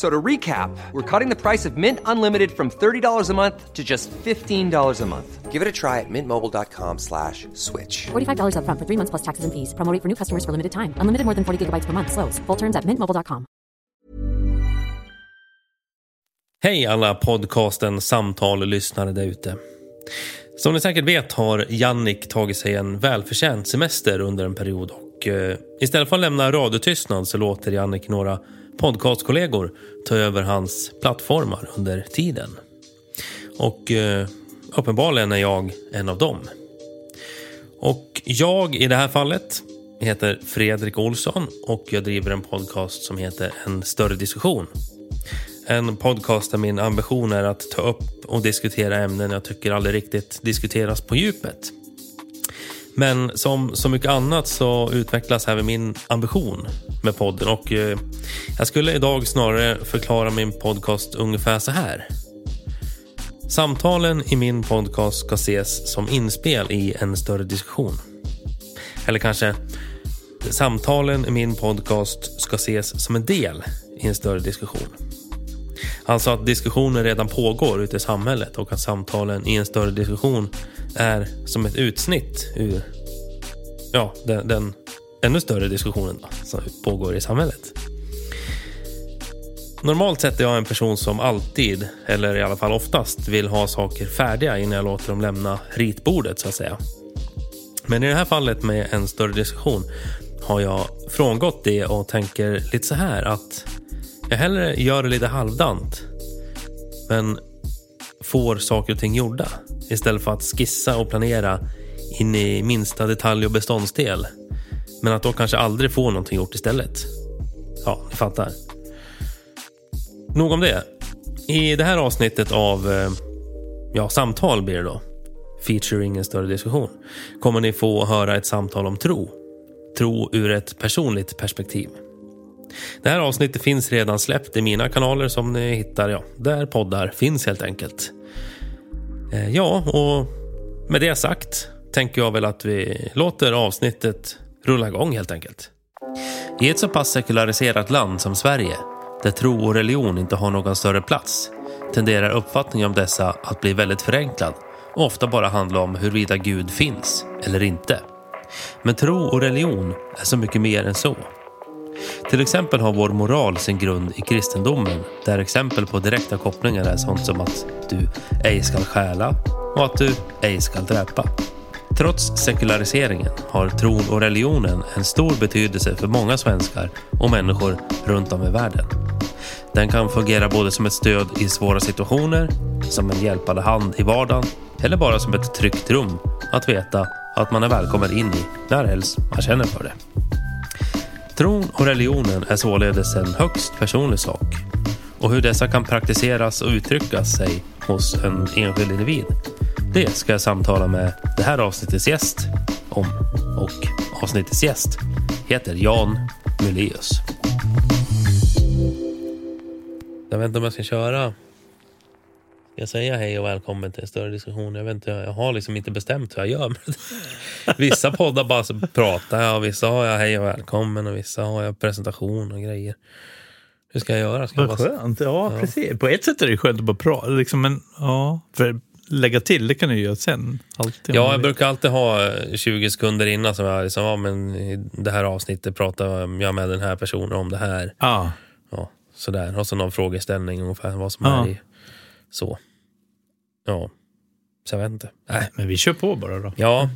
So to recap, we're cutting the price of Mint Unlimited from $30 a month to just $15 a month. Give it a try at mintmobile.com slash switch. $45 upfront for three months plus taxes and fees. Promo rate for new customers for limited time. Unlimited more than 40 gigabytes per month. Slows. Full terms at mintmobile.com. Hej alla podcasten Samtal-lyssnare där ute. Som ni säkert vet har Jannik tagit sig en välförtjänt semester under en period och eh, istället för att lämna radiotystnad så låter Jannik några podcastkollegor ta över hans plattformar under tiden. Och eh, uppenbarligen är jag en av dem. Och jag i det här fallet heter Fredrik Olsson och jag driver en podcast som heter En större diskussion. En podcast där min ambition är att ta upp och diskutera ämnen jag tycker aldrig riktigt diskuteras på djupet. Men som så mycket annat så utvecklas även min ambition med podden och eh, jag skulle idag snarare förklara min podcast ungefär så här. Samtalen i min podcast ska ses som inspel i en större diskussion. Eller kanske samtalen i min podcast ska ses som en del i en större diskussion. Alltså att diskussionen redan pågår ute i samhället och att samtalen i en större diskussion är som ett utsnitt ur ja, den, den ännu större diskussionen då, som pågår i samhället. Normalt sett är jag en person som alltid, eller i alla fall oftast, vill ha saker färdiga innan jag låter dem lämna ritbordet så att säga. Men i det här fallet med en större diskussion har jag frångått det och tänker lite så här att jag hellre gör det lite halvdant men får saker och ting gjorda istället för att skissa och planera in i minsta detalj och beståndsdel. Men att då kanske aldrig få någonting gjort istället. Ja, ni fattar. Nog om det. I det här avsnittet av eh, ja, samtal blir det då, featuring en större diskussion, kommer ni få höra ett samtal om tro. Tro ur ett personligt perspektiv. Det här avsnittet finns redan släppt i mina kanaler som ni hittar ja, där poddar finns helt enkelt. Eh, ja, och med det sagt tänker jag väl att vi låter avsnittet rulla igång helt enkelt. I ett så pass sekulariserat land som Sverige, där tro och religion inte har någon större plats, tenderar uppfattningen om dessa att bli väldigt förenklad och ofta bara handla om huruvida Gud finns eller inte. Men tro och religion är så mycket mer än så. Till exempel har vår moral sin grund i kristendomen där exempel på direkta kopplingar är sånt som att du ej skall stjäla och att du ej skall dräpa. Trots sekulariseringen har tron och religionen en stor betydelse för många svenskar och människor runt om i världen. Den kan fungera både som ett stöd i svåra situationer, som en hjälpande hand i vardagen eller bara som ett tryggt rum att veta att man är välkommen in i närhelst man känner för det. Tron och religionen är således en högst personlig sak och hur dessa kan praktiseras och uttrycka sig hos en enskild individ det ska jag samtala med det här avsnittets gäst om. Och avsnittets gäst heter Jan Muleus. Jag vet inte om jag ska köra. Jag säga hej och välkommen till en större diskussion? Jag vet inte, jag har liksom inte bestämt hur jag gör. vissa poddar bara så pratar jag och vissa har jag hej och välkommen och vissa har jag presentation och grejer. Hur ska jag göra? Ska jag Vad bara... skönt. Ja, precis. På ett sätt är det skönt att bara prata. Liksom, men ja, för lägga till, det kan du göra sen. Alltid. Ja, jag brukar alltid ha 20 sekunder innan som jag liksom, ja, men i det här avsnittet pratar jag med den här personen om det här. Ja, Ja, sådär. Och så någon frågeställning ungefär vad som Ja. är i. Så. Ja. Så jag vet inte. Nej. men vi kör på bara då. Ja.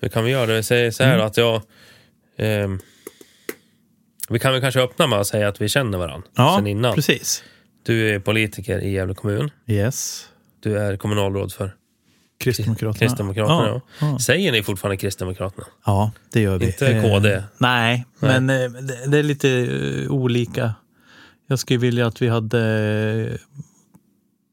Hur kan vi göra det? Säg så här Mm. att jag... ehm, vi kan väl kanske öppna med att säga att vi känner varandra Ja, sen innan. precis. Du är politiker i Gävle kommun. Yes. Du är kommunalråd för Kristdemokraterna. Kristdemokraterna. Ja, Ja. Säger ni fortfarande Kristdemokraterna? ja, det gör vi. Inte KD? Eh, nej, Nej. men eh, det, det är lite eh, olika. Jag skulle vilja att vi hade eh,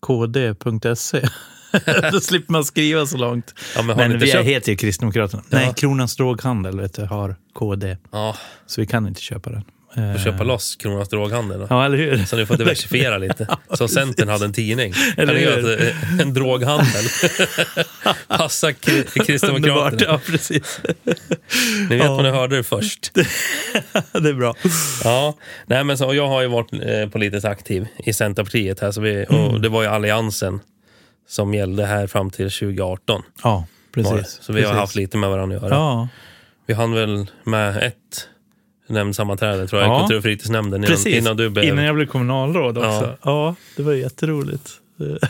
kd.se. Då slipper man skriva så långt. Ja, men Men vi köpt? heter ju Kristdemokraterna. Ja. Nej, Kronans Droghandel vet du, har KD. Ja, Så vi kan inte köpa den. Får Eh, köpa loss Kronans droghandel. Ja, eller hur? Så ni får diversifiera lite. Så Centern hade en tidning. Eller hur? göra ett- en droghandel? Passa Kristdemokraterna. ja precis. Ni vet Ja. vad ni hörde det först. det är bra. Ja, nej men så, jag har ju varit eh, politiskt aktiv i Centerpartiet här. Så vi, Mm. och det var ju Alliansen som gällde här fram till 2018. Ja, precis. Så vi har precis. haft lite med varandra att göra. Ja, Vi hann väl med ett nämndsammanträde tror jag, Ja. kultur och fritidsnämnden innan, precis. innan du blev... Innan jag blev kommunalråd också. Ja. Ja, det var jätteroligt.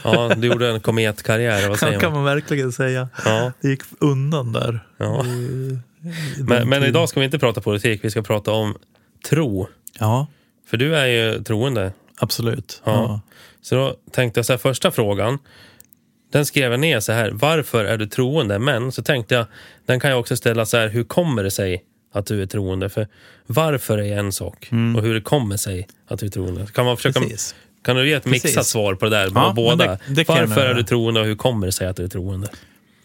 Ja, du gjorde en kometkarriär, vad säger kan, kan man? man verkligen säga. Ja. Det gick undan där. Ja. I Men, men idag ska vi inte prata politik, vi ska prata om tro. Ja, För du är ju troende. absolut. Ja. Ja. Så då tänkte jag så här, första frågan, den skrev jag ner så här, varför är du troende? Men så tänkte jag, den kan jag också ställa så här, hur kommer det sig att du är troende? För varför är en sak och hur det kommer sig att du är troende. Kan man försöka, Mm. Precis. kan du ge ett Precis. mixat svar på det där? Ja, båda. det- det varför är du troende och hur kommer det sig att du är troende?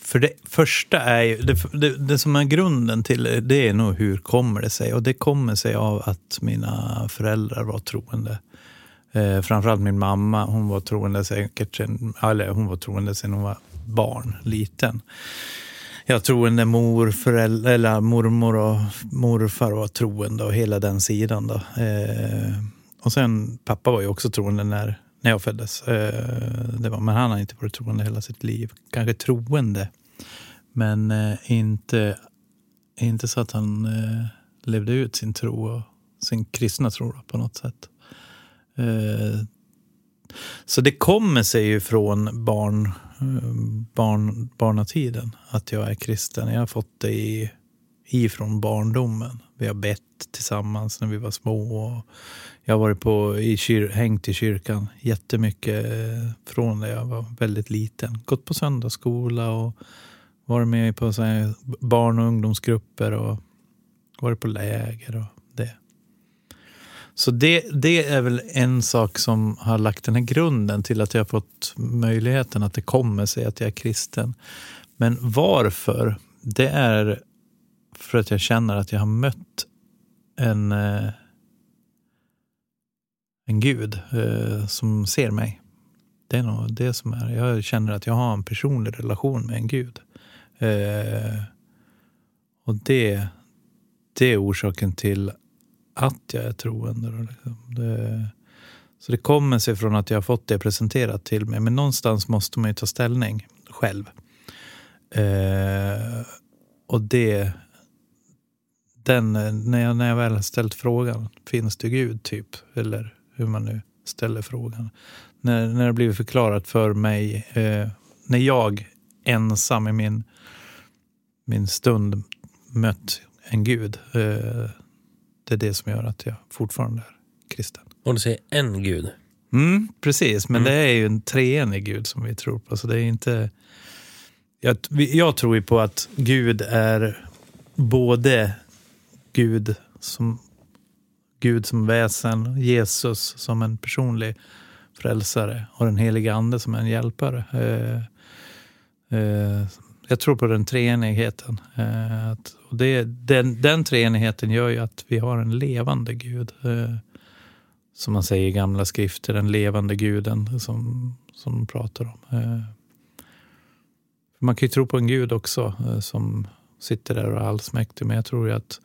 För det första är ju, det, det, det som är grunden till det är nog hur kommer det sig? Och det kommer sig av att mina föräldrar var troende. Eh, framförallt min mamma, hon var troende säkert sen, eller hon var troende sen hon var barn, liten. Jag troende mor, föräldrar, eller mormor och morfar var troende och hela den sidan. Då. Eh, och sen pappa var ju också troende när, när jag föddes. Eh, det var, men han har inte varit troende hela sitt liv. Kanske troende, men eh, inte, inte så att han eh, levde ut sin tro och sin kristna tro då, på något sätt. Eh, så det kommer sig ju från barn, Eh, barn, barnatiden att jag är kristen. Jag har fått det i, ifrån barndomen. Vi har bett tillsammans när vi var små. Och jag har varit på, i kyr, hängt i kyrkan jättemycket eh, från när jag var väldigt liten. Gått på söndagsskola och varit med på så här barn och ungdomsgrupper och varit på läger och. Så det, det är väl en sak som har lagt den här grunden till att jag har fått möjligheten att det kommer sig att jag är kristen. Men varför? Det är för att jag känner att jag har mött en, eh, en gud eh, som ser mig. Det är nog det som är. Jag känner att jag har en personlig relation med en gud. Eh, och det, det är orsaken till att jag är troende. då, Liksom. Det, så det kommer sig från att jag har fått det presenterat till mig. Men någonstans måste man ju ta ställning själv. Eh, och det, den, när, jag, när jag väl har ställt frågan, finns det Gud typ? Eller hur man nu ställer frågan. När, när det blivit förklarat för mig, eh, när jag ensam i min, min stund mött en Gud. Eh, det är det som gör att jag fortfarande är kristen. Och du säger en gud. Mm, precis, men Mm. det är ju en treenig Gud som vi tror på. Så det är inte... Jag, jag tror ju på att Gud är både Gud som, Gud som väsen, Jesus som en personlig frälsare och den heliga ande som en hjälpare. Eh, eh, jag tror på den treenigheten. Eh, att, och det, den, den treenigheten gör ju att vi har en levande Gud. Eh, som man säger i gamla skrifter, den levande guden som, som de pratar om. Eh, man kan ju tro på en gud också eh, som sitter där och är allsmäktig, men jag tror ju att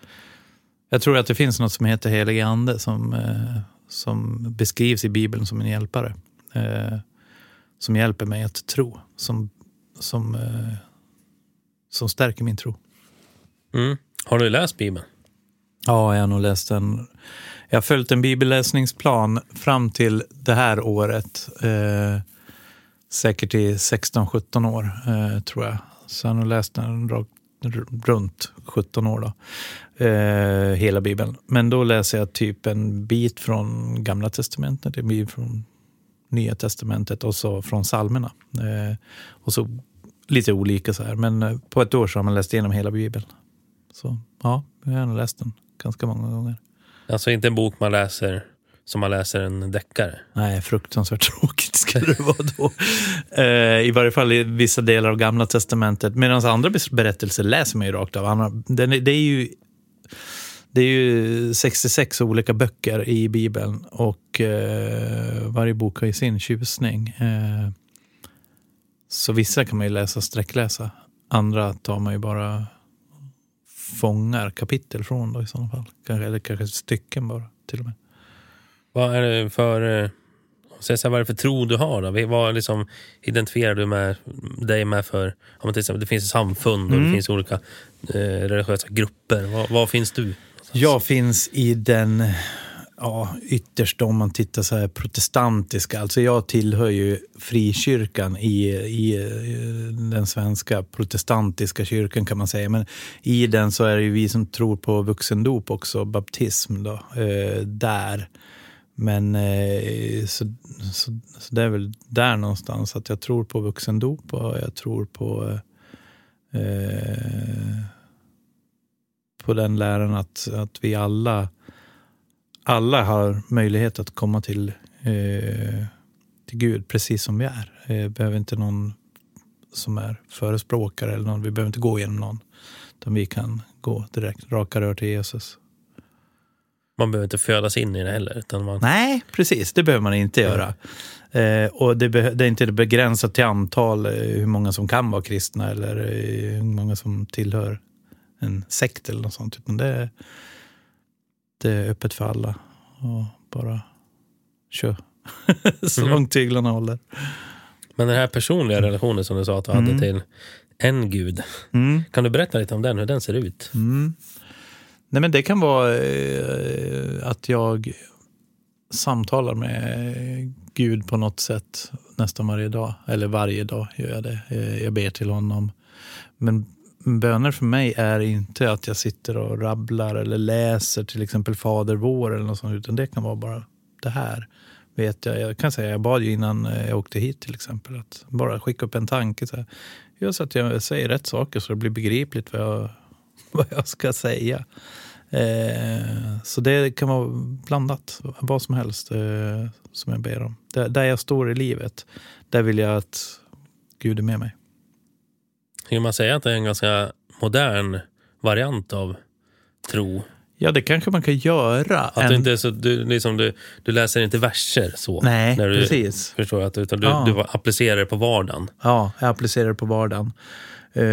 jag tror att det finns något som heter helig ande som, eh, som beskrivs i Bibeln som en hjälpare. Eh, som hjälper mig att tro. Som, som, eh, som stärker min tro. Mm. Har du läst Bibeln? Ja, jag har nog läst den. Jag har följt en bibelläsningsplan fram till det här året. Eh, säkert i 16-17 år, eh, tror jag. Så jag har nog läst den runt 17 år. Då. Eh, hela Bibeln. Men då läser jag typ en bit från Gamla Testamentet, en bit från Nya Testamentet och så från psalmerna. Eh, och så lite olika så här. Men eh, på ett år så har man läst igenom hela Bibeln. Så ja, jag har läst den ganska många gånger. Alltså inte en bok man läser som man läser en deckare? Nej, fruktansvärt tråkigt skulle det vara då. Eh, I varje fall i vissa delar av Gamla Testamentet. Medan andra berättelser läser man ju rakt av. Det är ju det är ju 66 olika böcker i Bibeln och eh, varje bok har ju sin tjusning. Eh, så vissa kan man ju läsa sträckläsa. Andra tar man ju bara fångar kapitel från då i sådana fall. Kanske, eller kanske stycken bara till och med. Vad är det för, eh, så här, vad är det för tro du har? Då? Vad liksom identifierar du med, dig med för... Om till exempel, det finns samfund och mm. det finns olika eh, religiösa grupper. Var finns du? Jag finns i den ja, ytterst om man tittar så här protestantiska. Alltså jag tillhör ju frikyrkan i, i eh, den svenska protestantiska kyrkan kan man säga. Men i den så är det ju vi som tror på vuxendop också, baptism då, eh, där. Men eh, så, så, så, det är väl där någonstans att jag tror på vuxendop och jag tror på eh, på den läran att, att vi alla, alla har möjlighet att komma till, eh, till Gud precis som vi är. Eh, behöver inte någon som är förespråkare eller någon, vi behöver inte gå genom någon. Utan vi kan gå direkt, raka rör till Jesus. Man behöver inte födas in i det heller? Utan man... Nej, precis. Det behöver man inte göra. Eh, och det, det, är inte begränsat till antal, eh, hur många som kan vara kristna eller eh, hur många som tillhör en sekt eller något sånt. Utan det, det är öppet för alla. Och bara kör. så mm. långt tyglarna håller. Men den här personliga relationen som du sa att du mm. hade till en gud. Mm. Kan du berätta lite om den, hur den ser ut? Mm. Nej, men det kan vara eh, att jag samtalar med Gud på något sätt nästan varje dag. Eller varje dag gör jag det. Eh, jag ber till honom. Men böner för mig är inte att jag sitter och rabblar eller läser till exempel Fader vår eller något sånt, utan det kan vara bara det här. Vet jag, jag kan säga, jag bad ju innan jag åkte hit till exempel, att bara skicka upp en tanke. Så här, gör så att jag säger rätt saker så det blir begripligt vad jag, vad jag ska säga. Eh, så det kan vara blandat, vad som helst eh, som jag ber om. Där, där jag står i livet, där vill jag att Gud är med mig. Skulle man säga att det är en ganska modern variant av tro? Ja, det kanske man kan göra. Att en... du, inte så, du, liksom, du, du läser inte verser så? Nej, när du, precis. Förstår jag, utan du, ja. du applicerar det på vardagen? Ja, jag applicerar det på vardagen. Uh,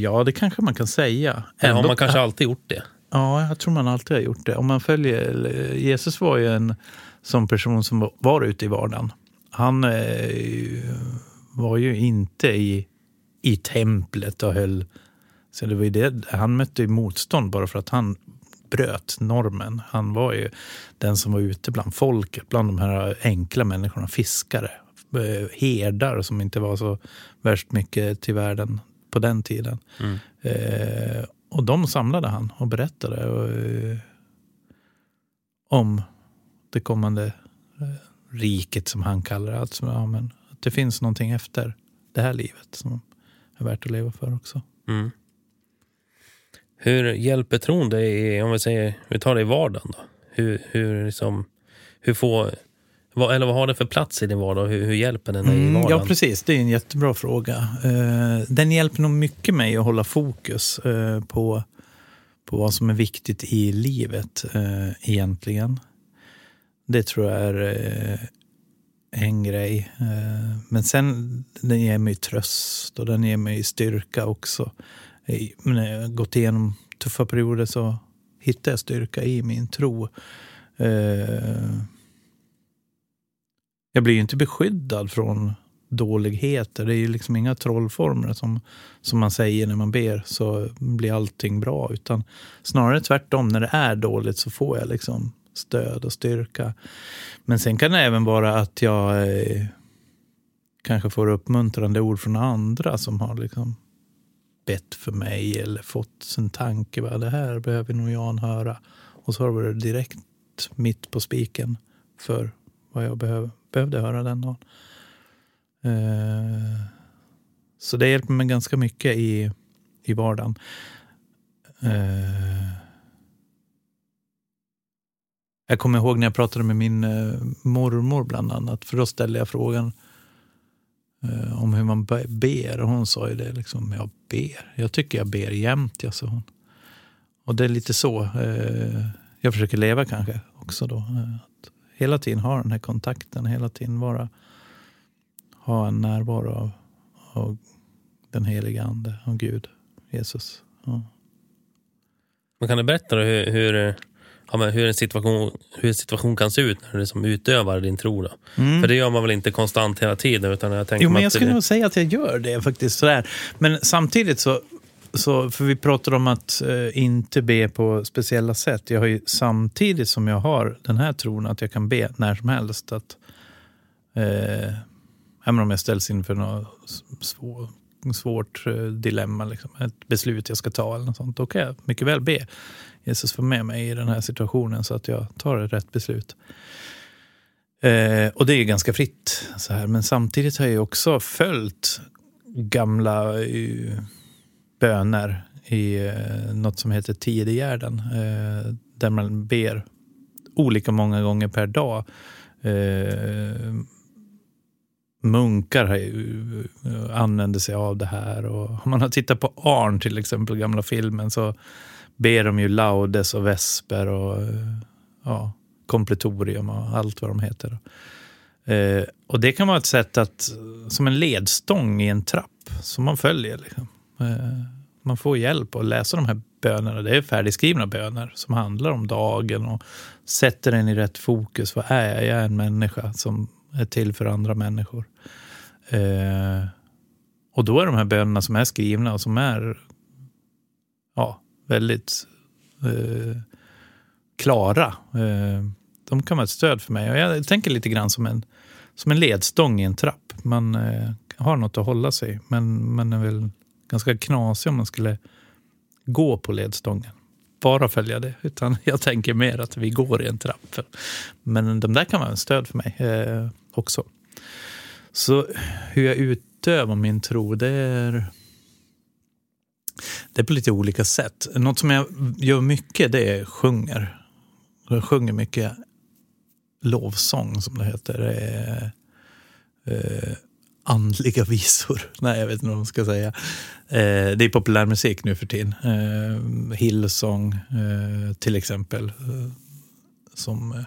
ja, det kanske man kan säga. Eller har man kanske alltid gjort det? Ja, jag tror man alltid har gjort det. Om man följer, Jesus var ju en sån person som var ute i vardagen. Han eh, var ju inte i i templet och höll... Så det var det, han mötte ju motstånd bara för att han bröt normen. Han var ju den som var ute bland folket, bland de här enkla människorna, fiskare, eh, herdar som inte var så värst mycket till världen på den tiden. Mm. Eh, och de samlade han och berättade och, eh, om det kommande eh, riket som han kallar det. Alltså, ja, men, att det finns någonting efter det här livet som är värt att leva för också. Mm. Hur hjälper tron dig, om vi säger, vi tar det i vardagen då? Hur, hur, liksom, hur får, vad, eller vad har det för plats i din vardag? Hur, hur hjälper den dig i mm, vardagen? Ja, precis. Det är en jättebra fråga. Uh, den hjälper nog mycket mig att hålla fokus uh, på, på vad som är viktigt i livet uh, egentligen. Det tror jag är eh, en grej. Eh, men sen, den ger mig tröst och den ger mig styrka också. I, när jag gått igenom tuffa perioder så hittar jag styrka i min tro. Eh, jag blir ju inte beskyddad från dåligheter. Det är ju liksom inga trollformler som, som man säger när man ber så blir allting bra. Utan snarare tvärtom, när det är dåligt så får jag liksom stöd och styrka. Men sen kan det även vara att jag eh, kanske får uppmuntrande ord från andra som har liksom bett för mig eller fått en tanke. Va? Det här behöver nog Jan höra. Och så har det varit direkt mitt på spiken för vad jag behöv, behövde höra den dagen. Eh, så det hjälper mig ganska mycket i, i vardagen. Eh, jag kommer ihåg när jag pratade med min eh, mormor bland annat, för då ställde jag frågan eh, om hur man ber. Och hon sa ju det, liksom, jag ber. Jag tycker jag ber jämt, jag, sa hon. Och det är lite så eh, jag försöker leva kanske också då. Eh, att hela tiden ha den här kontakten, hela tiden vara, ha en närvaro av, av den heliga ande, av Gud, Jesus. Ja. Men kan du berätta hur, hur ja, men hur, en situation, hur en situation kan se ut när du liksom utövar din tro. Då. Mm. För det gör man väl inte konstant hela tiden? Utan jag tänker jo, men jag skulle det... nog säga att jag gör det faktiskt. Sådär. Men samtidigt så, så, för vi pratar om att eh, inte be på speciella sätt. Jag har ju samtidigt som jag har den här tron att jag kan be när som helst. Att, eh, även om jag ställs inför något svår, svårt eh, dilemma, liksom, ett beslut jag ska ta eller något sånt, då kan jag mycket väl be. Jesus var med mig i den här situationen så att jag tar ett rätt beslut. Eh, och det är ganska fritt. Så här. Men samtidigt har jag också följt gamla uh, böner i uh, något som heter Tidigärden. Uh, eh, där man ber olika många gånger per dag. Uh, munkar använder sig av det här. Och om man har tittat på Arn till exempel, gamla filmen, så ber de ju laudes och vesper och eh, ja, kompletorium och allt vad de heter. Eh, och det kan vara ett sätt att, som en ledstång i en trapp som man följer. Liksom. Eh, man får hjälp att läsa de här bönerna. Det är färdigskrivna böner som handlar om dagen och sätter en i rätt fokus. Vad är jag? Jag är en människa som är till för andra människor. Eh, och då är de här bönerna som är skrivna och som är ja, väldigt eh, klara. Eh, de kan vara ett stöd för mig. Och jag tänker lite grann som en, som en ledstång i en trapp. Man eh, har något att hålla sig men man är väl ganska knasig om man skulle gå på ledstången. Bara följa det. Utan jag tänker mer att vi går i en trapp. Men de där kan vara ett stöd för mig eh, också. Så hur jag utövar min tro, det är det är på lite olika sätt. Något som jag gör mycket det är sjunger. Jag sjunger mycket lovsång som det heter. Eh, eh, andliga visor. Nej, jag vet inte vad man ska säga. Eh, det är populärmusik nu för tiden. Eh, Hillsong eh, till exempel. Eh, som, eh,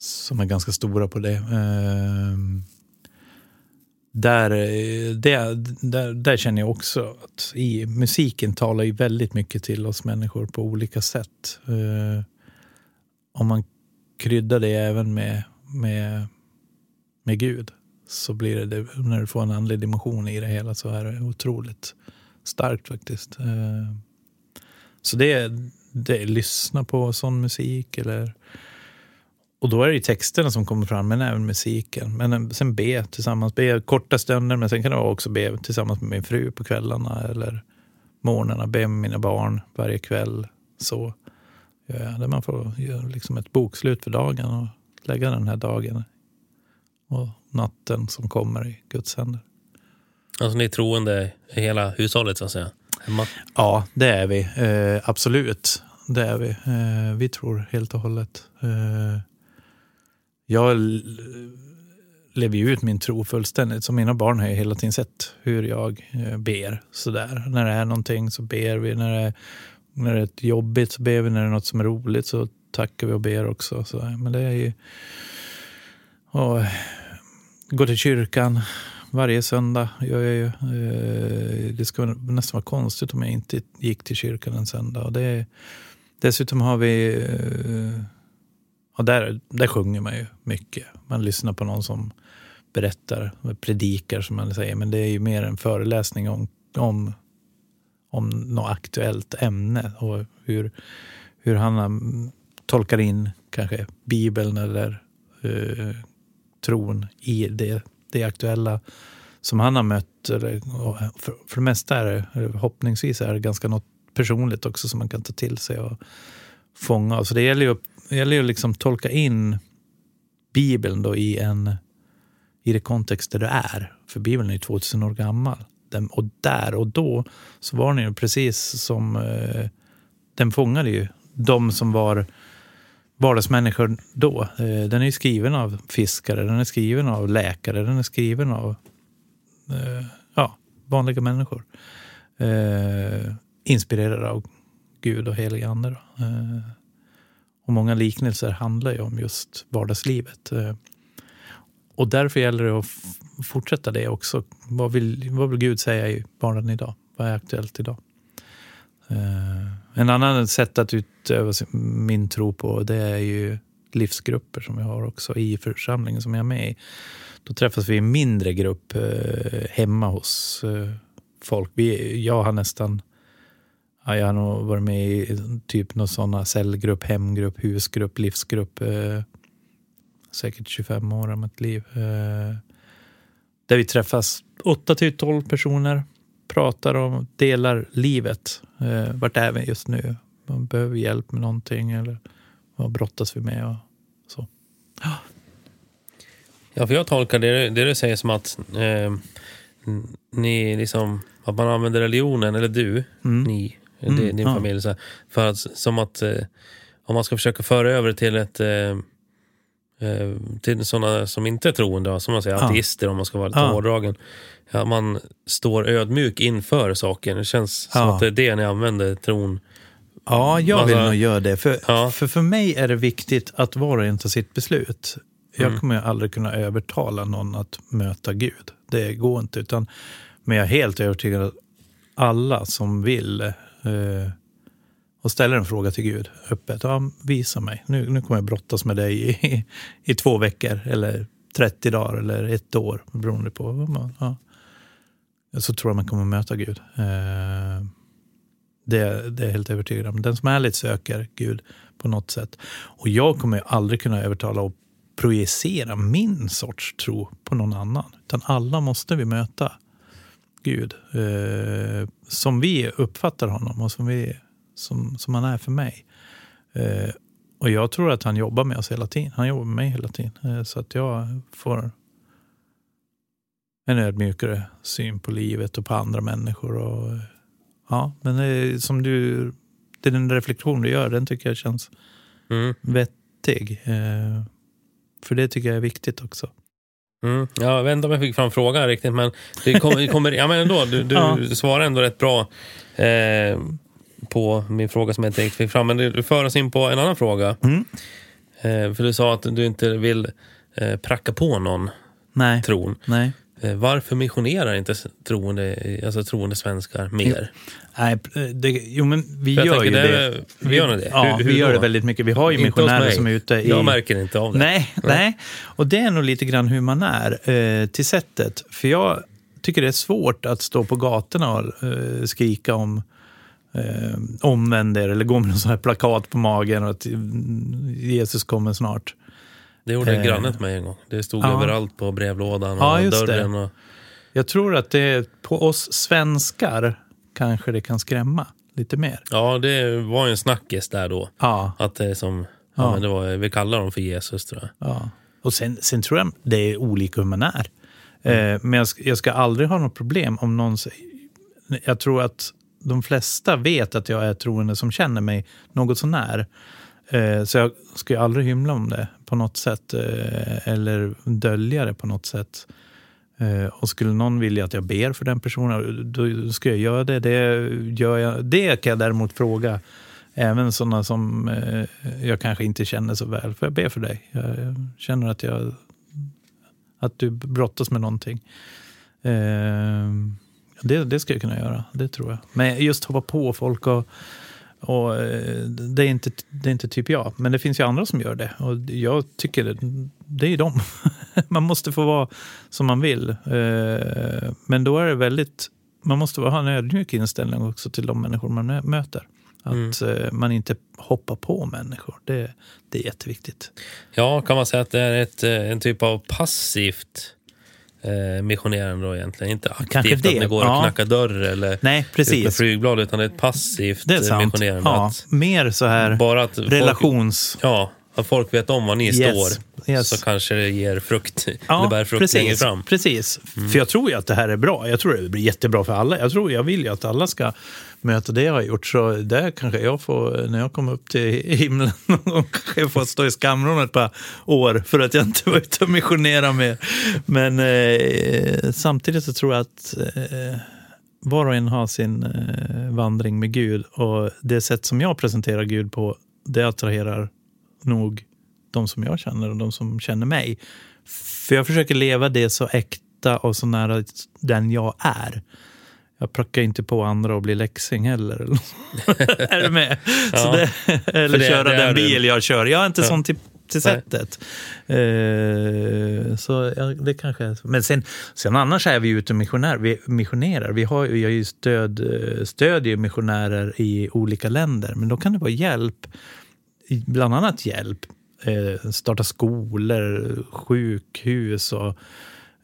som är ganska stora på det. Eh, där, eh, där, där, där känner jag också att i, musiken talar ju väldigt mycket till oss människor på olika sätt. Eh, om man kryddar det även med, med, med Gud så blir det, när du får en andlig dimension i det hela så är det otroligt starkt faktiskt. Eh, så det, det är lyssna på sån musik eller och då är det ju texterna som kommer fram, men även musiken. Men sen be tillsammans, be korta stunder, men sen kan jag också be tillsammans med min fru på kvällarna eller morgnarna, be med mina barn varje kväll. Så gör jag. Där man får göra liksom ett bokslut för dagen och lägga den här dagen och natten som kommer i Guds händer. Alltså ni är troende i hela hushållet så att säga? Hemma. Ja, det är vi. Eh, absolut. Det är vi. Eh, vi tror helt och hållet. Eh, jag lever ju ut min tro fullständigt. Så mina barn har ju hela tiden sett hur jag eh, ber. Sådär. När det är någonting så ber vi. När det, när det är jobbigt så ber vi. När det är något som är roligt så tackar vi och ber också. Sådär. men det är ju... Och, gå till kyrkan varje söndag. Jag är ju, eh, det skulle nästan vara konstigt om jag inte gick till kyrkan en söndag. Och det, dessutom har vi... Eh, och där, där sjunger man ju mycket. Man lyssnar på någon som berättar, predikar som man säger. Men det är ju mer en föreläsning om, om, om något aktuellt ämne och hur, hur han tolkar in kanske Bibeln eller eh, tron i det, det aktuella som han har mött. Eller, för, för det mesta är det, förhoppningsvis är det ganska något personligt också som man kan ta till sig och fånga. Så det gäller ju, det gäller ju liksom tolka in Bibeln då i, en, i det kontext där du är. För Bibeln är ju 2000 år gammal. Den, och där och då så var den ju precis som... Eh, den fångade ju de som var vardagsmänniskor då. Eh, den är ju skriven av fiskare, den är skriven av läkare, den är skriven av eh, ja, vanliga människor. Eh, inspirerade av Gud och helig ande. Eh, och många liknelser handlar ju om just vardagslivet. Eh, och därför gäller det att fortsätta det också. Vad vill, vad vill Gud säga i vardagen idag? Vad är aktuellt idag? Eh, en annan sätt att utöva min tro på det är ju livsgrupper som vi har också i församlingen som jag är med i. Då träffas vi i mindre grupp eh, hemma hos folk. Vi, jag har nästan ja, jag har nog varit med i typ någon sådana cellgrupp, hemgrupp, husgrupp, livsgrupp. säkert 25 år av mitt liv. där vi träffas 8 till 12 personer pratar om, delar livet. Eh, vart är vi just nu? Man behöver hjälp med någonting eller vad brottas vi med? Och så. Ja, för jag tolkar det, det du säger som att eh, ni liksom, att man använder religionen, eller du, mm. ni, mm, din ja. familj, så här, för att, som att eh, om man ska försöka föra över till ett eh, eh till sådana som inte är troende, som man säger, ja. ateister om man ska vara lite ja. hårdragen ja, man står ödmjuk inför saken. Det känns ja. som att det är det ni använder tron. Ja, jag vill alltså, nog göra det. För, ja. för för mig är det viktigt att var och en tar sitt beslut. Jag mm. kommer aldrig kunna övertala någon att möta Gud. Det går inte. Utan, men jag är helt övertygad att alla som vill Eh, och ställer en fråga till Gud öppet. Ja, visa mig. Nu, nu kommer jag brottas med dig i, i, i två veckor eller 30 dagar eller ett år beroende på. Vad man, ja så tror jag man kommer möta Gud. Eh, det, det är jag helt övertygad om. Den som ärligt söker Gud på något sätt. Och jag kommer aldrig kunna övertala och projicera min sorts tro på någon annan. Utan alla måste vi möta Gud. Eh, som vi uppfattar honom och som, vi, som, som han är för mig. Eh, och jag tror att han jobbar med oss hela tiden. Han jobbar med mig hela tiden. Eh, så att jag får en ödmjukare syn på livet och på andra människor. Och, ja, men det, som du, det är den reflektion du gör, den tycker jag känns mm. vettig. Eh, för det tycker jag är viktigt också. Mm. Ja, jag vet inte om jag fick fram frågan riktigt, men det kommer, kommer, ja, men ändå, du, du ja. svarar ändå rätt bra eh, på min fråga som jag inte riktigt fick fram. Men du för oss in på en annan fråga. Mm. Eh, för du sa att du inte vill eh, pracka på någon Nej. tron. Nej. Eh, varför missionerar inte troende, alltså troende svenskar mer? Nej, det, jo men vi gör ju det. det. Vi gör det? Ja, hur, hur vi gör då? det väldigt mycket. Vi har ju missionärer som är ute i... Jag märker inte av det. Nej, nej. nej. Och det är nog lite grann hur man är eh, till sättet. För jag tycker det är svårt att stå på gatorna och eh, skrika om eh, omvänd er eller gå med någon sån här plakat på magen och att Jesus kommer snart. Det gjorde eh, grannen till mig en gång. Det stod ja. överallt på brevlådan och ja, dörren. Och... Jag tror att det på oss svenskar kanske det kan skrämma lite mer. Ja, det var ju en snackis där då. Ja. Att det som, ja. men det var, vi kallar dem för Jesus tror jag. Ja. Och sen, sen tror jag det är olika hur man är. Mm. Eh, men jag ska, jag ska aldrig ha något problem om någon säger... Jag tror att de flesta vet att jag är troende som känner mig något sånär. Eh, så jag ska aldrig hymla om det på något sätt eh, eller dölja det på något sätt. Eh, och skulle någon vilja att jag ber för den personen, då ska jag göra det. Det, gör jag, det kan jag däremot fråga Även sådana som eh, jag kanske inte känner så väl. För jag ber för dig. Jag känner att, jag, att du brottas med någonting. Det, det ska jag kunna göra, det tror jag. Men just hoppa på folk och, och eh, det, är inte, det är inte typ jag. Men det finns ju andra som gör det. Och jag tycker det, det är dem. man måste få vara som man vill. Eh, men då är det väldigt... Man måste ha en ödmjuk inställning också till de människor man möter. Att mm. man inte hoppar på människor. Det, det är jätteviktigt. Ja, kan man säga att det är ett, en typ av passivt eh, missionerande då egentligen. Inte aktivt det. att ni går och knackar dörr eller Nej, precis. ut med flygblad, utan ett passivt det är missionerande. Ja, mer så här bara att relations... Folk, ja, att folk vet om var ni yes. står. Yes. Så kanske det ger frukt, ja, eller bär frukt precis, längre fram. Precis, mm. för jag tror ju att det här är bra. Jag tror det blir jättebra för alla. Jag, tror, jag vill ju att alla ska möta det jag har gjort. Så där kanske jag får, när jag kommer upp till himlen, kanske jag får stå i skamvrån ett par år för att jag inte var ute och missionera mer. Men eh, samtidigt så tror jag att eh, var och en har sin eh, vandring med Gud. Och det sätt som jag presenterar Gud på, det attraherar nog de som jag känner och de som känner mig. För jag försöker leva det så äkta och så nära den jag är. Jag prackar inte på andra och blir läxing heller. är du med? Ja. Det, eller det, köra det den bil du. jag kör. Jag är inte ja. sån till, till sättet. Uh, så ja, det kanske är så. Men sen, sen annars är vi ute och missionär, vi missionerar. Vi har, har ju stöd, stödjer missionärer i olika länder. Men då kan det vara hjälp, bland annat hjälp. Uh, starta skolor, sjukhus och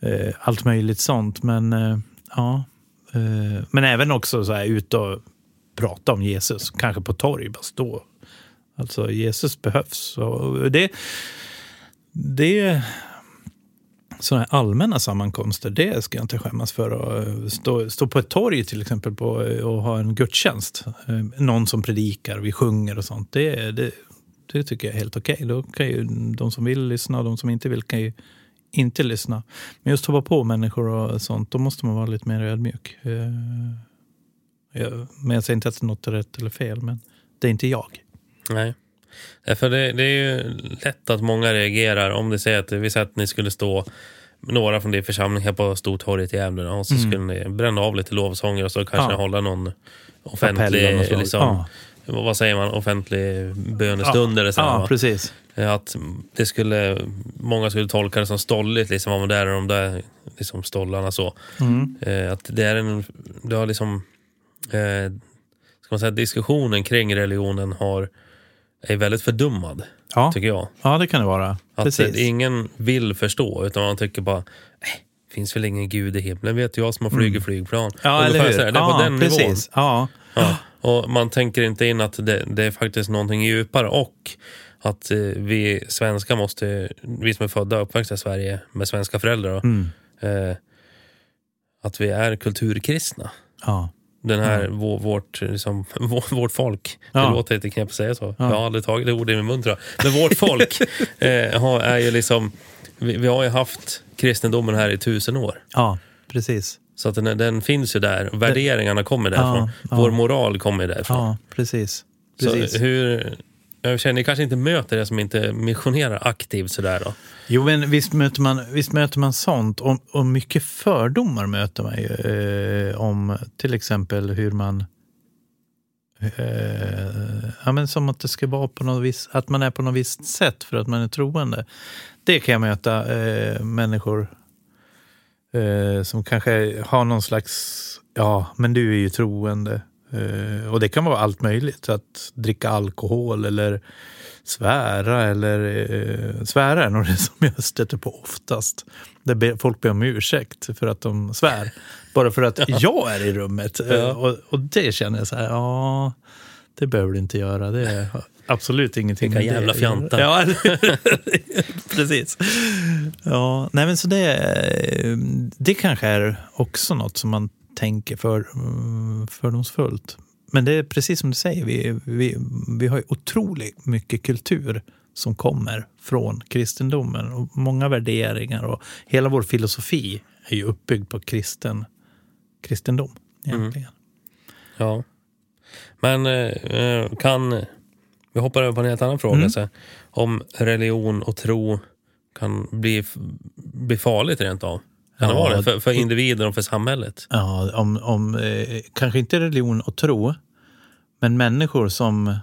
uh, allt möjligt sånt. Men ja, Eh, men även också så här ut och prata om Jesus, kanske på torg, bara stå. Alltså Jesus behövs. Och det, det sådana här allmänna sammankomster, det ska jag inte skämmas för. Att eh, stå, stå på ett torg till exempel på, eh, och ha en gudstjänst. Någon som predikar, vi sjunger och sånt. Det, det, det tycker jag är helt okej. Okay. Då kan ju de som vill lyssna och de som inte vill kan ju inte lyssna. Men just hoppa på människor och sånt, då måste man vara lite mer ödmjuk. Eh, men jag säger inte att något är rätt eller fel, men det är inte jag. Nej. För det, det är ju lätt att många reagerar om det säger att vi säger att ni skulle stå några från din församling här på Stortorget i Gävle och så mm. skulle ni bränna av lite lovsånger och så kanske ja. hålla någon offentlig liksom, ja vad säger man, offentlig bönestund ja, eller så. Ja, precis. Att det skulle, många skulle tolka det som stolligt, liksom, om det är de där liksom, stollarna så. Mm. Eh, att det är en, det har liksom, eh, ska man säga, diskussionen kring religionen har, är väldigt fördummad. Ja. Tycker jag. Ja, det kan det vara. Att Precis. ingen vill förstå, utan man tycker bara, nej, finns väl ingen gud i himlen, vet jag som har flugit mm. flygplan. Ja, eller hur? det är ja, på den precis. nivån. Ja. ja. Och man tänker inte in att det, det är faktiskt någonting djupare och att eh, vi svenskar måste, vi som är födda och uppväxta i Sverige med svenska föräldrar, mm. eh, att vi är kulturkristna. Ja. Den här, ja. vårt, liksom, vårt folk, ja. det låter lite knäppt att säga så. Ja. Jag har aldrig tagit det ordet i min mun tror jag. Men vårt folk eh, har, är ju liksom, vi, vi, har ju haft kristendomen här i tusen år. Ja, precis. Så att den, den finns ju där. Värderingarna kommer därifrån. Ja, Vår moral kommer därifrån. Ja, precis. precis. Så hur, jag känner, ni kanske inte möter det som inte missionerar aktivt sådär då? Jo, men visst möter man, visst möter man sånt. Och, och mycket fördomar möter man ju. Eh, om till exempel hur man... Eh, ja, men som att det ska vara på något vis, att man är på något visst sätt för att man är troende. Det kan jag möta eh, människor eh, som kanske har någon slags, ja, men du är ju troende. Eh, och det kan vara allt möjligt. Att dricka alkohol eller svära. Eller, eh, svära är nog det som jag stöter på oftast. Där folk ber om ursäkt för att de svär. Bara för att ja. jag är i rummet. Ja. Eh, och, och, det känner jag så här, ja, det behöver du inte göra. Det är absolut ingenting. Vilka jävla fjantar. Ja, precis. Ja, nej men så det, det kanske är också något som man tänker för, fördomsfullt. Men det är precis som du säger, vi, vi, vi har ju otroligt mycket kultur som kommer från kristendomen. Och många värderingar och hela vår filosofi är ju uppbyggd på kristen, kristendom egentligen. Mm. Ja. Men eh, kan... Vi hoppar över på en helt annan fråga. Mm. Så om religion och tro kan bli, bli farligt rent av. Kan det vara det? För, för individen och för samhället? Ja, om, om, eh, kanske inte religion och tro, men människor som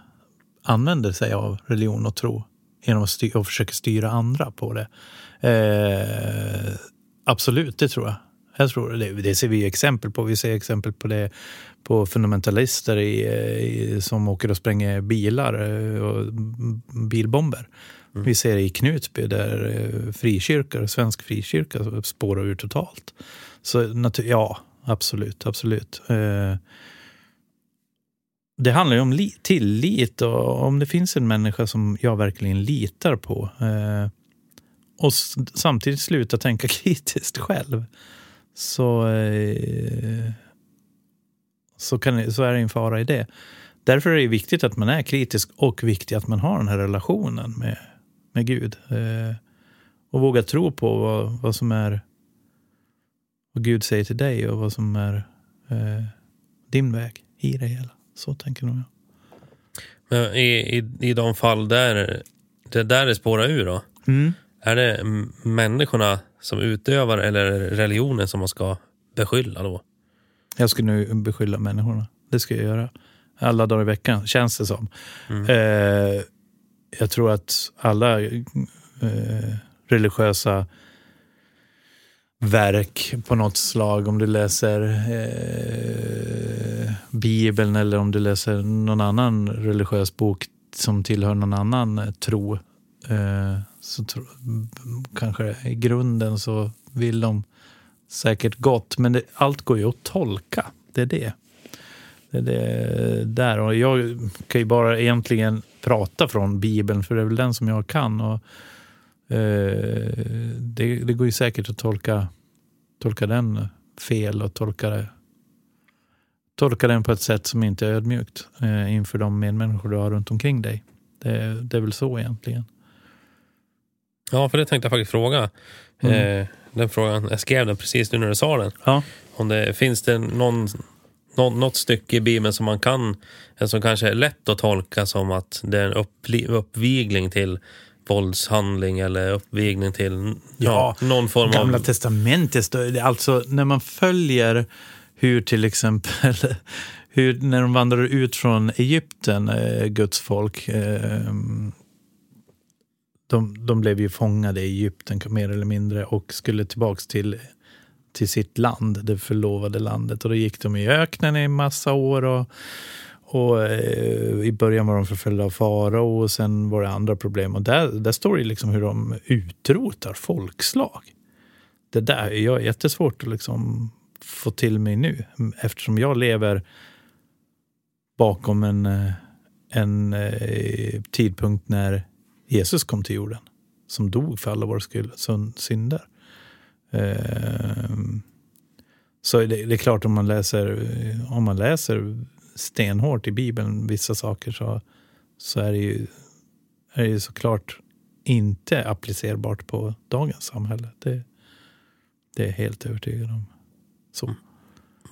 använder sig av religion och tro genom att styr, och försöker styra andra på det. Eh, absolut, det tror jag. jag tror det, det ser vi exempel på. Vi ser exempel på det på fundamentalister i, i, som åker och spränger bilar eh, och bilbomber. Mm. Vi ser det i Knutby där eh, frikyrkor, svensk frikyrka spårar ur totalt. Så ja, absolut, absolut. Eh, det handlar ju om tillit och om det finns en människa som jag verkligen litar på eh, och samtidigt sluta tänka kritiskt själv så, eh, så, kan, det- så är det en fara i det. Därför är det viktigt att man är kritisk och viktigt att man har den här relationen med, med Gud. Eh, och våga tro på vad, vad som är vad Gud säger till dig och vad som är eh, din väg i det hela. Så tänker nog jag. Men i, i, I de fall där det där det spårar ur då? Mm. Är det människorna som utövar eller religionen som man ska beskylla då? Jag skulle nu beskylla människorna. Det ska jag göra. Alla dagar i veckan, känns det som. Eh, jag tror att alla eh, religiösa verk på något slag, om du läser eh, Bibeln eller om du läser någon annan religiös bok som tillhör någon annan eh, tro, eh, så tro, kanske i grunden så vill de säkert gott, men det, allt går ju att tolka. Det är det. Det är det där. Och jag kan ju bara egentligen prata från Bibeln, för det är väl den som jag kan. Och, eh, det, det går ju säkert att tolka, tolka den fel och tolka, det, tolka den på ett sätt som inte är ödmjukt eh, inför de medmänniskor du har runt omkring dig. Det, det är väl så egentligen. Ja, för det tänkte jag faktiskt fråga. Mm. Eh, den frågan, jag skrev den precis nu när du sa den. Ja. Om det, finns det någon, något stycke i Bibeln som man kan, eh, som kanske är lätt att tolka som att det är en uppli, uppvigling till våldshandling eller uppvigling till ja, någon form Gamla av... testamentet, står det- alltså när man följer hur till exempel hur, när de vandrar ut från Egypten, eh, Guds folk, eh, de, de blev ju fångade i Egypten mer eller mindre och skulle tillbaks till, till sitt land, det förlovade landet. Och då gick de i öknen i massa år och, och eh, i början var de förföljda av farao och sen var det andra problem. Och där, där står det liksom hur de utrotar folkslag. Det där jag är jättesvårt att liksom få till mig nu eftersom jag lever bakom en, eh, en eh, tidpunkt när Jesus kom till jorden som dog för alla våra skull, synder. Ehm, så det, det är klart om man läser, om man läser stenhårt i Bibeln vissa saker så, så är det ju är det ju såklart inte applicerbart på dagens samhälle. Det, det är jag helt övertygad om. Så.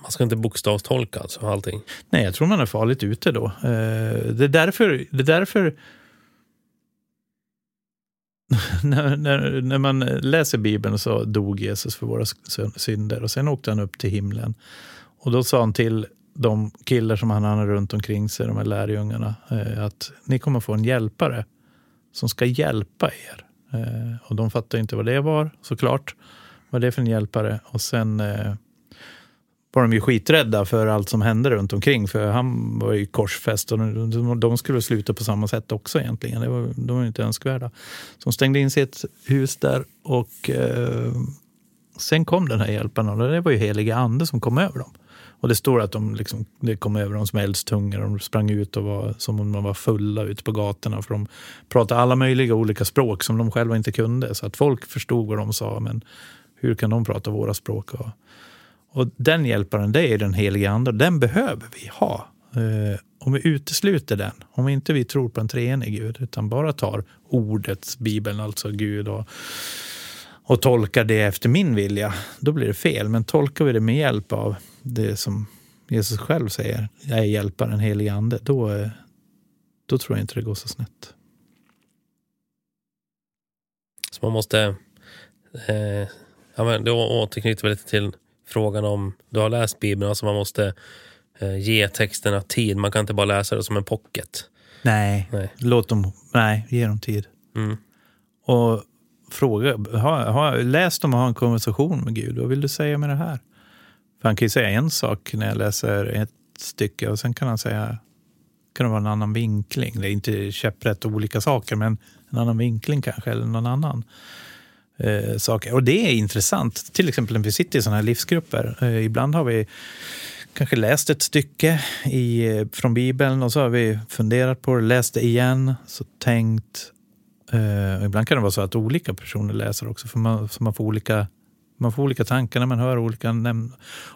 Man ska inte bokstavstolka alltså allting. Nej, jag tror man är farligt ute då. Eh, det är därför, det är därför när, när, när man läser Bibeln så dog Jesus för våra synder och sen åkte han upp till himlen. Och då sa han till de killar som han hade runt omkring sig, de här lärjungarna, eh, att ni kommer få en hjälpare som ska hjälpa er. Eh, och de fattade inte vad det var, såklart. Vad det är för en hjälpare. Och sen eh, var de ju skiträdda för allt som hände runt omkring. För han var ju korsfäst och de, de skulle sluta på samma sätt också egentligen. Det var, de var ju inte önskvärda. Så de stängde in sig i ett hus där och eh, sen kom den här hjälparen och det var ju heliga ande som kom över dem. Och det står att de liksom, det kom över dem som eldstungor. De sprang ut och var som om de var fulla ute på gatorna. För de pratade alla möjliga olika språk som de själva inte kunde. Så att folk förstod vad de sa. Men hur kan de prata våra språk? Och, och den hjälparen, det är den heliga ande. Den behöver vi ha. Eh, om vi utesluter den, om inte vi tror på en treenig Gud, utan bara tar ordet, Bibeln, alltså Gud, och, och tolkar det efter min vilja, då blir det fel. Men tolkar vi det med hjälp av det som Jesus själv säger, jag är hjälparen, helig ande, då, eh, då tror jag inte det går så snett. Så man måste... Eh, ja, men då återknyter vi lite till frågan om du har läst Bibeln. Alltså man måste eh, ge texterna tid. Man kan inte bara läsa det som en pocket. Nej, Nej. låt dem, nej, ge dem tid. Mm. Och fråga, har, har läst dem och ha en konversation med Gud. Vad vill du säga med det här? För han kan ju säga en sak när jag läser ett stycke och sen kan han säga kan det vara en annan vinkling. Det är inte käpprätt olika saker, men en annan vinkling kanske, eller någon annan eh, saker. Och det är intressant. Till exempel när vi sitter i sådana här livsgrupper. Eh, ibland har vi kanske läst ett stycke i, eh, från Bibeln och så har vi funderat på det, läst det igen, så tänkt. Eh, och ibland kan det vara så att olika personer läser också, för man, så man får olika man får olika tankar när man hör olika nämn.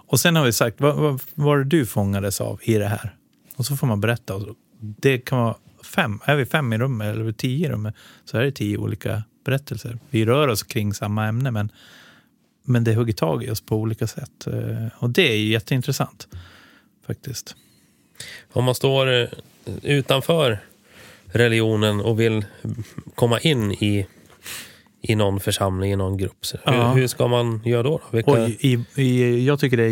Och sen har vi sagt, vad, vad var det du fångades av i det här? Och så får man berätta. Det kan vara fem, är vi fem i rummet eller tio i rummet så är det tio olika berättelser. Vi rör oss kring samma ämne men, men det hugger tag i oss på olika sätt. Eh, Och det är ju jätteintressant faktiskt. Om man står eh, utanför religionen och vill komma in i, i någon församling, i någon grupp. Hur, Ja. hur ska man göra då? då? Vilka, Och i, i, jag tycker det är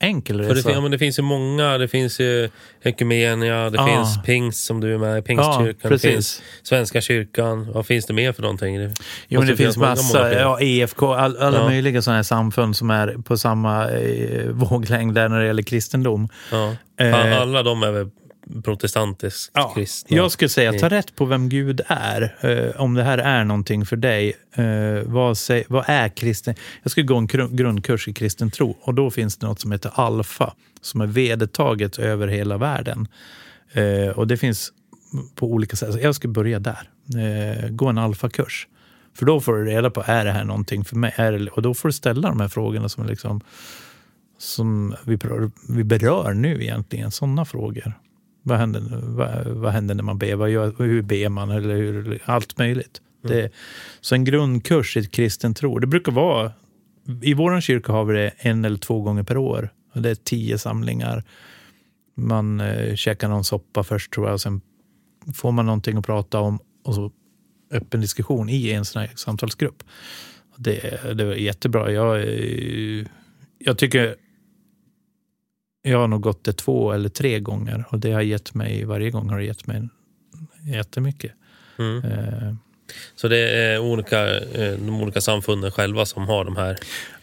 jätteenkel för det, resa. ja, men det finns ju många. Det finns ju Ekumenia, det Ja. finns pingst som du är med i, Pingstkyrkan, det precis. finns Svenska kyrkan. Vad finns det mer för någonting? Det Jo, men det finns många, massa, många ja, EFK, all, alla Ja. möjliga sådana här samfund som är på samma eh, våglängd där när det gäller kristendom. Ja. Eh, Alla de är väl protestantiskt Ja, kristna? jag skulle säga, ta rätt på vem Gud är. Eh, om det här är någonting för dig. Eh, vad, sä, vad är kristen? Jag skulle gå en gru- grundkurs i kristen tro och då finns det något som heter alfa som är vedertaget över hela världen. Eh, och det finns på olika sätt. Så Jag skulle börja där. Eh, gå en alfakurs. För då får du reda på, är det här någonting för mig? Det, och då får du ställa de här frågorna som, liksom, som vi, vi berör nu egentligen. Sådana frågor. Vad händer, vad, vad händer när man ber? Vad gör, hur ber man? Eller hur, allt möjligt. Det, så en grundkurs i kristen tro. Det brukar vara, i vår kyrka har vi det en eller två gånger per år. Det är tio samlingar. Man eh, käkar någon soppa först tror jag. Och sen får man någonting att prata om. Och så öppen diskussion i en sån här samtalsgrupp. Det, det var jättebra. Jag, eh, jag tycker jag har nog gått det två eller tre gånger och det har gett mig, varje gång har det gett mig jättemycket. Mm. Eh, Så det är olika, eh, de olika samfunden själva som har de här.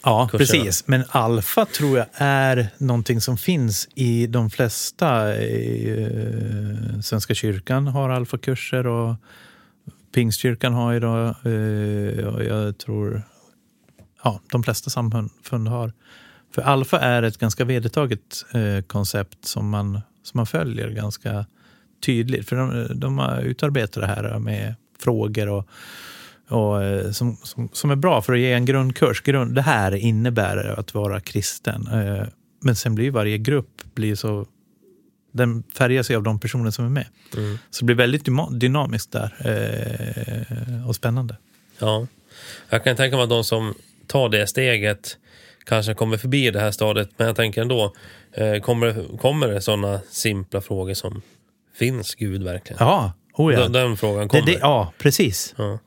Ja, kurserna. precis. Men alfa tror jag är någonting som finns i de flesta. Eh, Svenska kyrkan har alfakurser och Pingstkyrkan har idag. Eh, och jag tror ja, de flesta samfund har. För alfa är ett ganska vedertaget eh, koncept som man, som man följer ganska tydligt. För de, de utarbetat det här med frågor och och, eh, som, som, som är bra för att ge en grundkurs. Grund, det här innebär att vara kristen. Eh, Men sen blir varje grupp blir så... Den färgas ju av de personer som är med. Så det blir väldigt dynamiskt där eh, och spännande. Ja. Jag kan tänka mig att de som tar det steget kanske kommer förbi det här stadiet. Men jag tänker ändå, eh, kommer, kommer det sådana simpla frågor som Finns Gud verkligen? Ja, oh ja. Den, den frågan det, kommer. det, ja precis. Ja.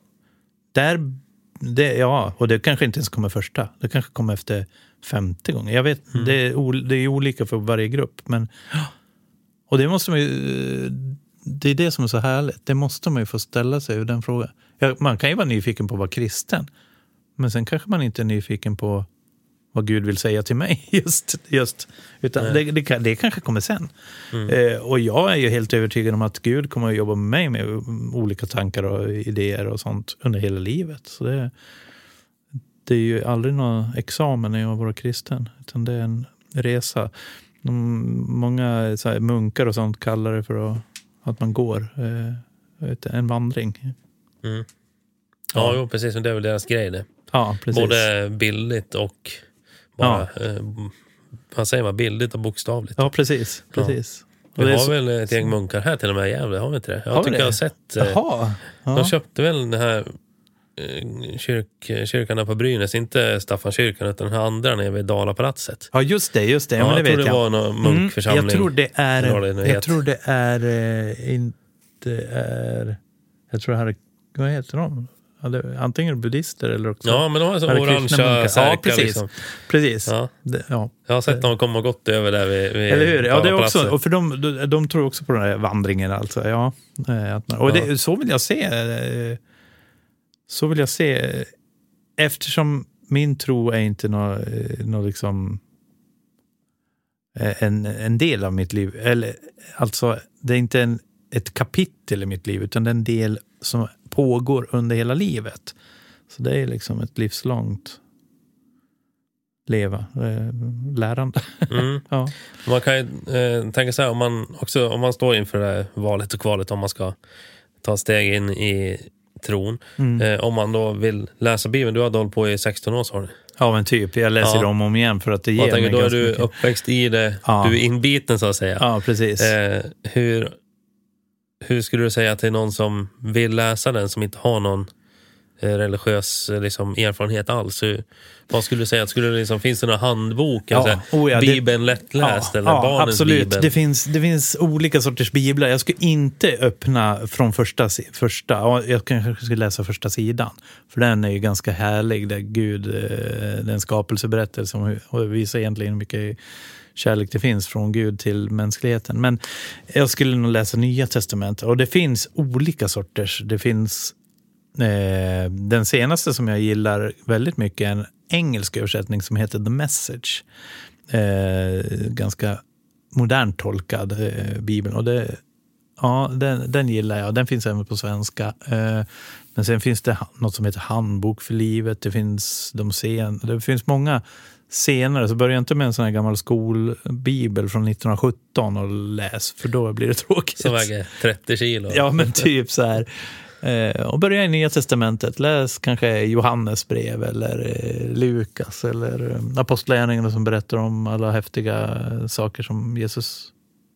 Där, det, ja, och det kanske inte ens kommer första. Det kanske kommer efter femte gången. Jag vet, det, är, det är olika för varje grupp. Men, och det måste man ju, det är det som är så härligt. Det måste man ju få ställa sig, den frågan. Ja, man kan ju vara nyfiken på att vara kristen. Men sen kanske man inte är nyfiken på vad Gud vill säga till mig. Just, just, utan det, det, det kanske kommer sen. Eh, och jag är ju helt övertygad om att Gud kommer att jobba med mig med olika tankar och idéer och sånt under hela livet. Så det, det är ju aldrig någon examen när jag var kristen, utan det är en resa. Många så här, munkar och sånt kallar det för att, att man går eh, en vandring. Mm. Ja, jo, precis. Det är väl deras grej det. Ja, precis. Både bildligt och bara... Eh, vad säger man? Bildligt och bokstavligt. Ja, precis. precis. Och Vi det har så- väl ett gäng munkar här till och med i Gävle, har vi inte det? Jag Har tycker det? jag har sett. Eh, Jaha. De Ja. köpte väl den här eh, kyrk, kyrkan på Brynäs, inte Staffankyrkan utan den här andra nere vid Dalapalatset. Ja, just det. Just det. Ja, Ja, men det jag tror vet det jag. var någon munkförsamling. Mm, jag tror det det är... Jag tror det är... eh, Inte är... Jag tror det här är... Vad heter de? Det- Antingen buddhister eller också... Ja, men de har så orangea särkar. Ja, precis. Liksom. Precis. Ja. Det, ja. Jag har sett dem komma och gått över där vid, vid Eller hur? Ja, det är också, och för de, de, de tror också på den här vandringen. Alltså. Ja, eh, och det, Ja. så vill jag se. eh, Så vill jag se. eh, Eftersom min tro är inte någon nå liksom en, en del av mitt liv. Eller, alltså, det är inte en, ett kapitel i mitt liv, utan det är en del som pågår under hela livet. Så det är liksom ett livslångt leva, eh, lärande. Mm. ja. Man kan ju eh, tänka här, om man, också, om man står inför det här valet och kvalet, om man ska ta steg in i tron. Mm. Eh, om man då vill läsa Bibeln, du har hållit på i 16 år sa du. Ja, men typ. Jag läser Ja. om och om igen för att det ger Jag tänker, mig då är du mycket. uppväxt i det, Ja. du är inbiten så att säga. Ja, precis. Eh, hur, hur skulle du säga till någon som vill läsa den, som inte har någon eh, religiös eh, liksom, erfarenhet alls? Hur, vad skulle du säga? Skulle det liksom, finns det någon handbok? Ja, Alltså, oh ja, det- Bibeln lättläst eller barnens absolut. bibel? Det finns, det finns olika sorters biblar. Jag skulle inte öppna från första, första ja, jag kanske skulle läsa första sidan. För den är ju ganska härlig, där Gud, eh, den skapelseberättelse om hur- och visar egentligen mycket kärlek det finns från Gud till mänskligheten. Men jag skulle nog läsa Nya Testamentet. Och det finns olika sorters. Det finns Eh, den senaste som jag gillar väldigt mycket en engelsk översättning som heter The Message. Eh, ganska modernt tolkad eh, bibeln. Och det, ja, den, den gillar jag. Den finns även på svenska. Eh, men sen finns det något som heter Handbok för livet. Det finns, de sen, det finns många senare. Så börja inte med en sån här gammal skolbibel från 1917 och läs, för då blir det tråkigt. Som väger 30 kilo. Ja, men typ så här. Eh, och börja i Nya Testamentet. Läs kanske Johannes brev eller eh, Lukas eller eh, Apostlagärningarna som berättar om alla häftiga saker som Jesus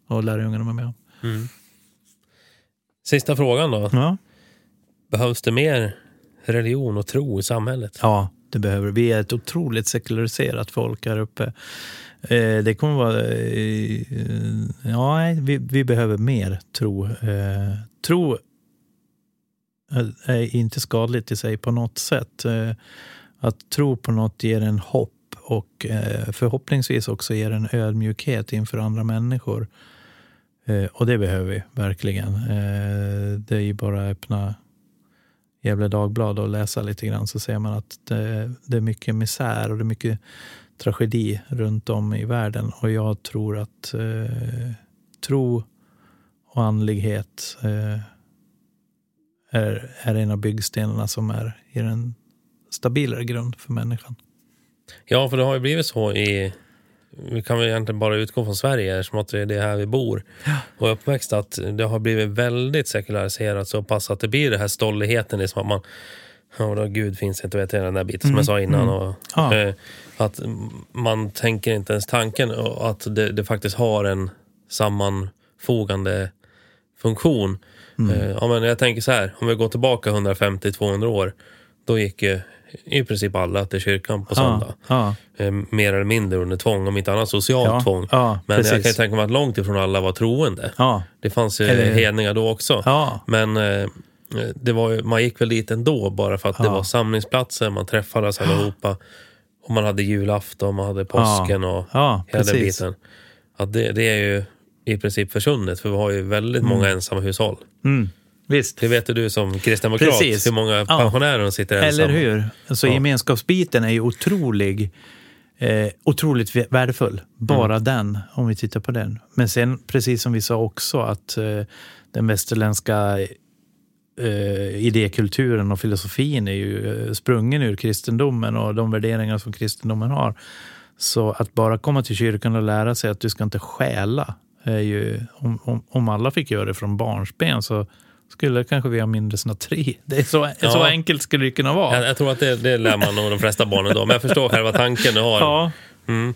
och lärjungarna var med om. Mm. Sista frågan då. Ja. Behövs det mer religion och tro i samhället? ja, det behöver vi. är ett otroligt sekulariserat folk här uppe. Eh, det kommer vara... Eh, ja, vi, vi behöver mer tro. Eh, tro eh, är inte skadligt i sig på något sätt. Eh, Att tro på något ger en hopp och eh, förhoppningsvis också ger en ödmjukhet inför andra människor. Eh, Och det behöver vi verkligen. Eh, Det är ju bara att öppna Gävle Dagblad och läsa lite grann så ser man att det, det är mycket misär och det är mycket tragedi runt om i världen. Och jag tror att eh, tro och andlighet eh, är, är en av byggstenarna som är, ger en stabilare grund för människan. Ja, för det har ju blivit så i... Vi kan väl egentligen bara utgå från Sverige eftersom att det är det här vi bor och är uppväxt. Att det har blivit väldigt sekulariserat så pass att det blir det här stolligheten. Det är som att man... Ja, då, Gud finns inte, vet jag, den där biten som jag sa innan. Och, Ja. eh, att man tänker inte ens tanken och att det, det faktiskt har en sammanfogande funktion. Eh, ja, men jag tänker så här, om vi går tillbaka 150-200 år, då gick ju i princip alla till kyrkan på söndag. Ja, Eh, mer eller mindre under tvång, om inte annat socialt Ja, tvång. ja, men precis. jag kan tänka mig att långt ifrån alla var troende. ja, Det fanns ju Eller- hedningar då också. ja, Men eh, det var ju, man gick väl dit ändå bara för att det Ja. var samlingsplatser, man träffades allihopa. Och man hade julafton, man hade påsken och ja, hela den biten. Att det, det är ju i princip försvunnet, för vi har ju väldigt många ensamma hushåll. Mm, visst. Det vet du som kristdemokrat, Precis. hur många Ja. pensionärer som sitter ensamma. Eller hur? Så Ja. gemenskapsbiten är ju otrolig, eh, otroligt vä- värdefull. Bara Mm. den, om vi tittar på den. Men sen, precis som vi sa också, att eh, den västerländska eh, idékulturen och filosofin är ju eh, sprungen ur kristendomen och de värderingar som kristendomen har. Så att bara komma till kyrkan och lära sig att du ska inte stjäla, är ju, om, om, om alla fick göra det från barnsben så skulle kanske vi ha mindre snatteri. Det är så, så Ja. enkelt skulle det kunna vara. Jag, jag tror att det, det lär man nog de flesta barnen då, men jag förstår själva tanken du har. Ja, Mm.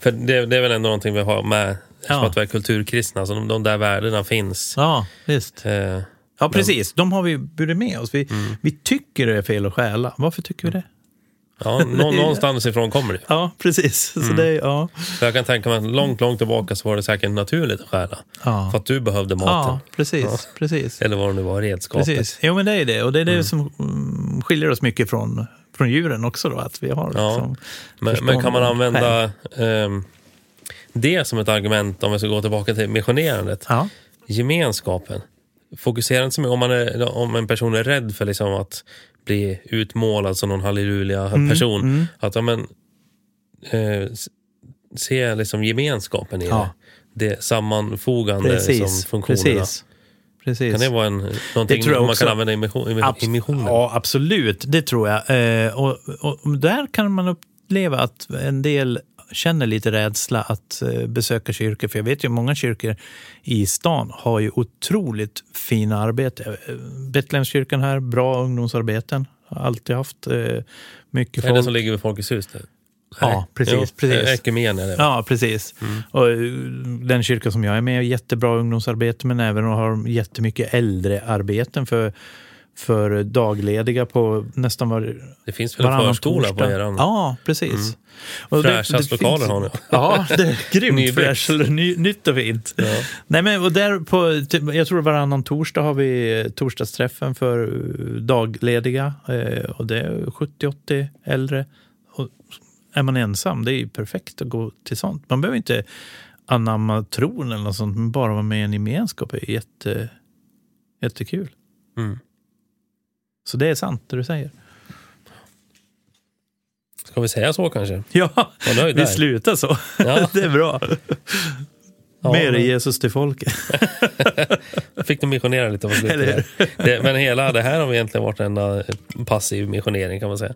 För det, det är väl ändå någonting vi har med, som Ja. att vi är kulturkristna, så de, de där värdena finns. ja visst. Eh, Ja, precis. De har vi burit med oss. Vi, Mm. vi tycker det är fel att stjäla. Varför tycker vi det? Ja, nå, någonstans ifrån kommer det. Ja, precis. Mm. Så det, ja. För jag kan tänka mig att långt, långt tillbaka så var det säkert naturligt att stjäla. Ja. För att du behövde maten. ja, precis. precis. Eller vad det nu var, redskapet. Precis. Jo, men det är det. Och det är det som mm, skiljer oss mycket från, från djuren också. Då, att vi har Ja. liksom Men, men kan man använda ehm, det som ett argument om vi ska gå tillbaka till missionerandet? Ja. Gemenskapen. Fokusera inte så mycket om, man är, om en person är rädd för liksom att bli utmålad som någon halleluja-person. Mm, Att ja, men, eh, se liksom gemenskapen i Ja. det. Det sammanfogande liksom, Precis. funktionerna. Precis. Precis. Kan det vara en, någonting jag man kan använda i, mission, i, Abs- missionen? Ja, absolut. Det tror jag. Eh, och, och där kan man uppleva att en del känner lite rädsla att eh, besöka kyrkor. För jag vet ju många kyrkor i stan har ju otroligt fina arbete. Eh, Betlehemskyrkan här, bra ungdomsarbeten. Har alltid haft eh, mycket Är det folk. som ligger vid Folkets hus? Det? Ja, precis, Jo, precis. Ekumen är det. Ja, precis. Och eh, den kyrka som jag är med i har jättebra ungdomsarbete men även har jättemycket äldrearbeten för, för daglediga på nästan var, Det finns väl en förskola på eran? Ja, precis. Och Fräschast lokaler finns- har ni. Ja, det är grymt fräscht. Ny, nytt och fint. Nej, men, och där på, typ, jag tror varannan torsdag har vi eh, torsdagsträffen för eh, daglediga. Eh, och det är 70-80 äldre. Och är man ensam, det är ju perfekt att gå till sånt. Man behöver inte anamma tron eller något sånt, men bara vara med i en gemenskap är jätte, jättekul. Mm. Så det är sant, det du säger. Ska vi säga så kanske? Ja, vi där. slutar så. Ja. det är bra. Ja, Mer men- Jesus till folket. Fick du missionera lite på slutet. Det, men hela det här har egentligen varit en enda passiv missionering kan man säga.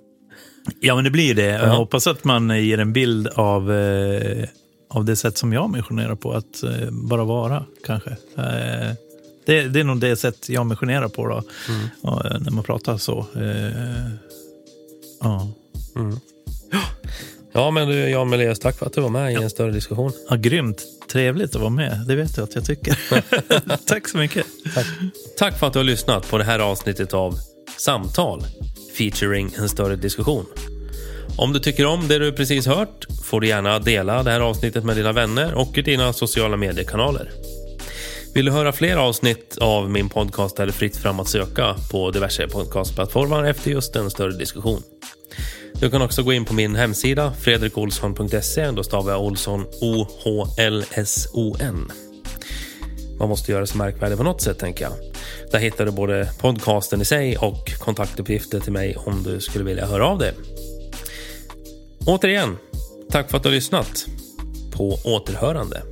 Ja, men det blir det. Jag hoppas att man ger en bild av, eh, av det sätt som jag missionerar på. Att eh, bara vara, kanske. Eh, det, det är nog det sätt jag missionerar på då. Ja, när man pratar så. Eh, ja. Ja, men du Jan Meleus, tack för att du var med i en större diskussion. ja, grymt. Trevligt att vara med. Det vet du att jag tycker. Tack så mycket. Tack. tack för att du har lyssnat på det här avsnittet av Samtal featuring en större diskussion. Om du tycker om det du precis hört får du gärna dela det här avsnittet med dina vänner och i dina sociala mediekanaler. Vill du höra fler avsnitt av min podcast är det fritt fram att söka på diverse podcastplattformar efter just en större diskussion. Du kan också gå in på min hemsida fredrikolsson.se. Då stavar jag Olsson O-H-L-S-O-N. Man måste göra sig märkvärdig på något sätt, tänker jag. Där hittar du både podcasten i sig och kontaktuppgifter till mig om du skulle vilja höra av dig. Återigen, tack för att du har lyssnat. På återhörande.